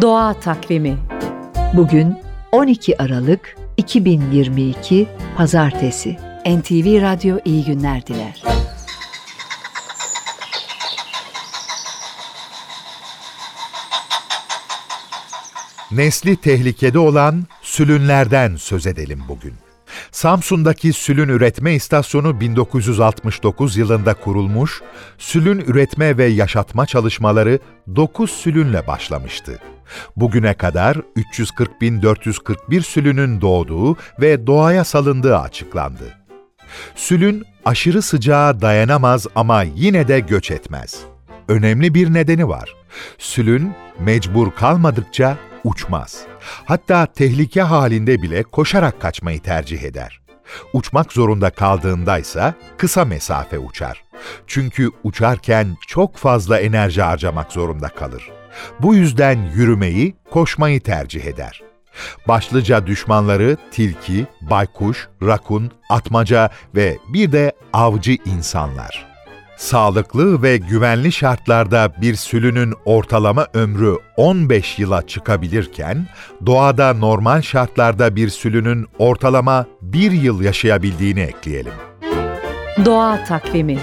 Doğa Takvimi Bugün 12 Aralık 2022 Pazartesi. NTV Radyo iyi günler diler. Nesli tehlikede olan sülünlerden söz edelim bugün. Samsun'daki sülün üretme istasyonu 1969 yılında kurulmuş, sülün üretme ve yaşatma çalışmaları 9 sülünle başlamıştı. Bugüne kadar 340.441 sülünün doğduğu ve doğaya salındığı açıklandı. Sülün aşırı sıcağa dayanamaz ama yine de göç etmez. Önemli bir nedeni var. Sülün mecbur kalmadıkça uçmaz. Hatta tehlike halinde bile koşarak kaçmayı tercih eder. Uçmak zorunda kaldığında ise kısa mesafe uçar. Çünkü uçarken çok fazla enerji harcamak zorunda kalır. Bu yüzden yürümeyi, koşmayı tercih eder. Başlıca düşmanları tilki, baykuş, rakun, atmaca ve bir de avcı insanlar. Sağlıklı ve güvenli şartlarda bir sülünün ortalama ömrü 15 yıla çıkabilirken, doğada normal şartlarda bir sülünün ortalama 1 yıl yaşayabildiğini ekleyelim. Doğa Takvimi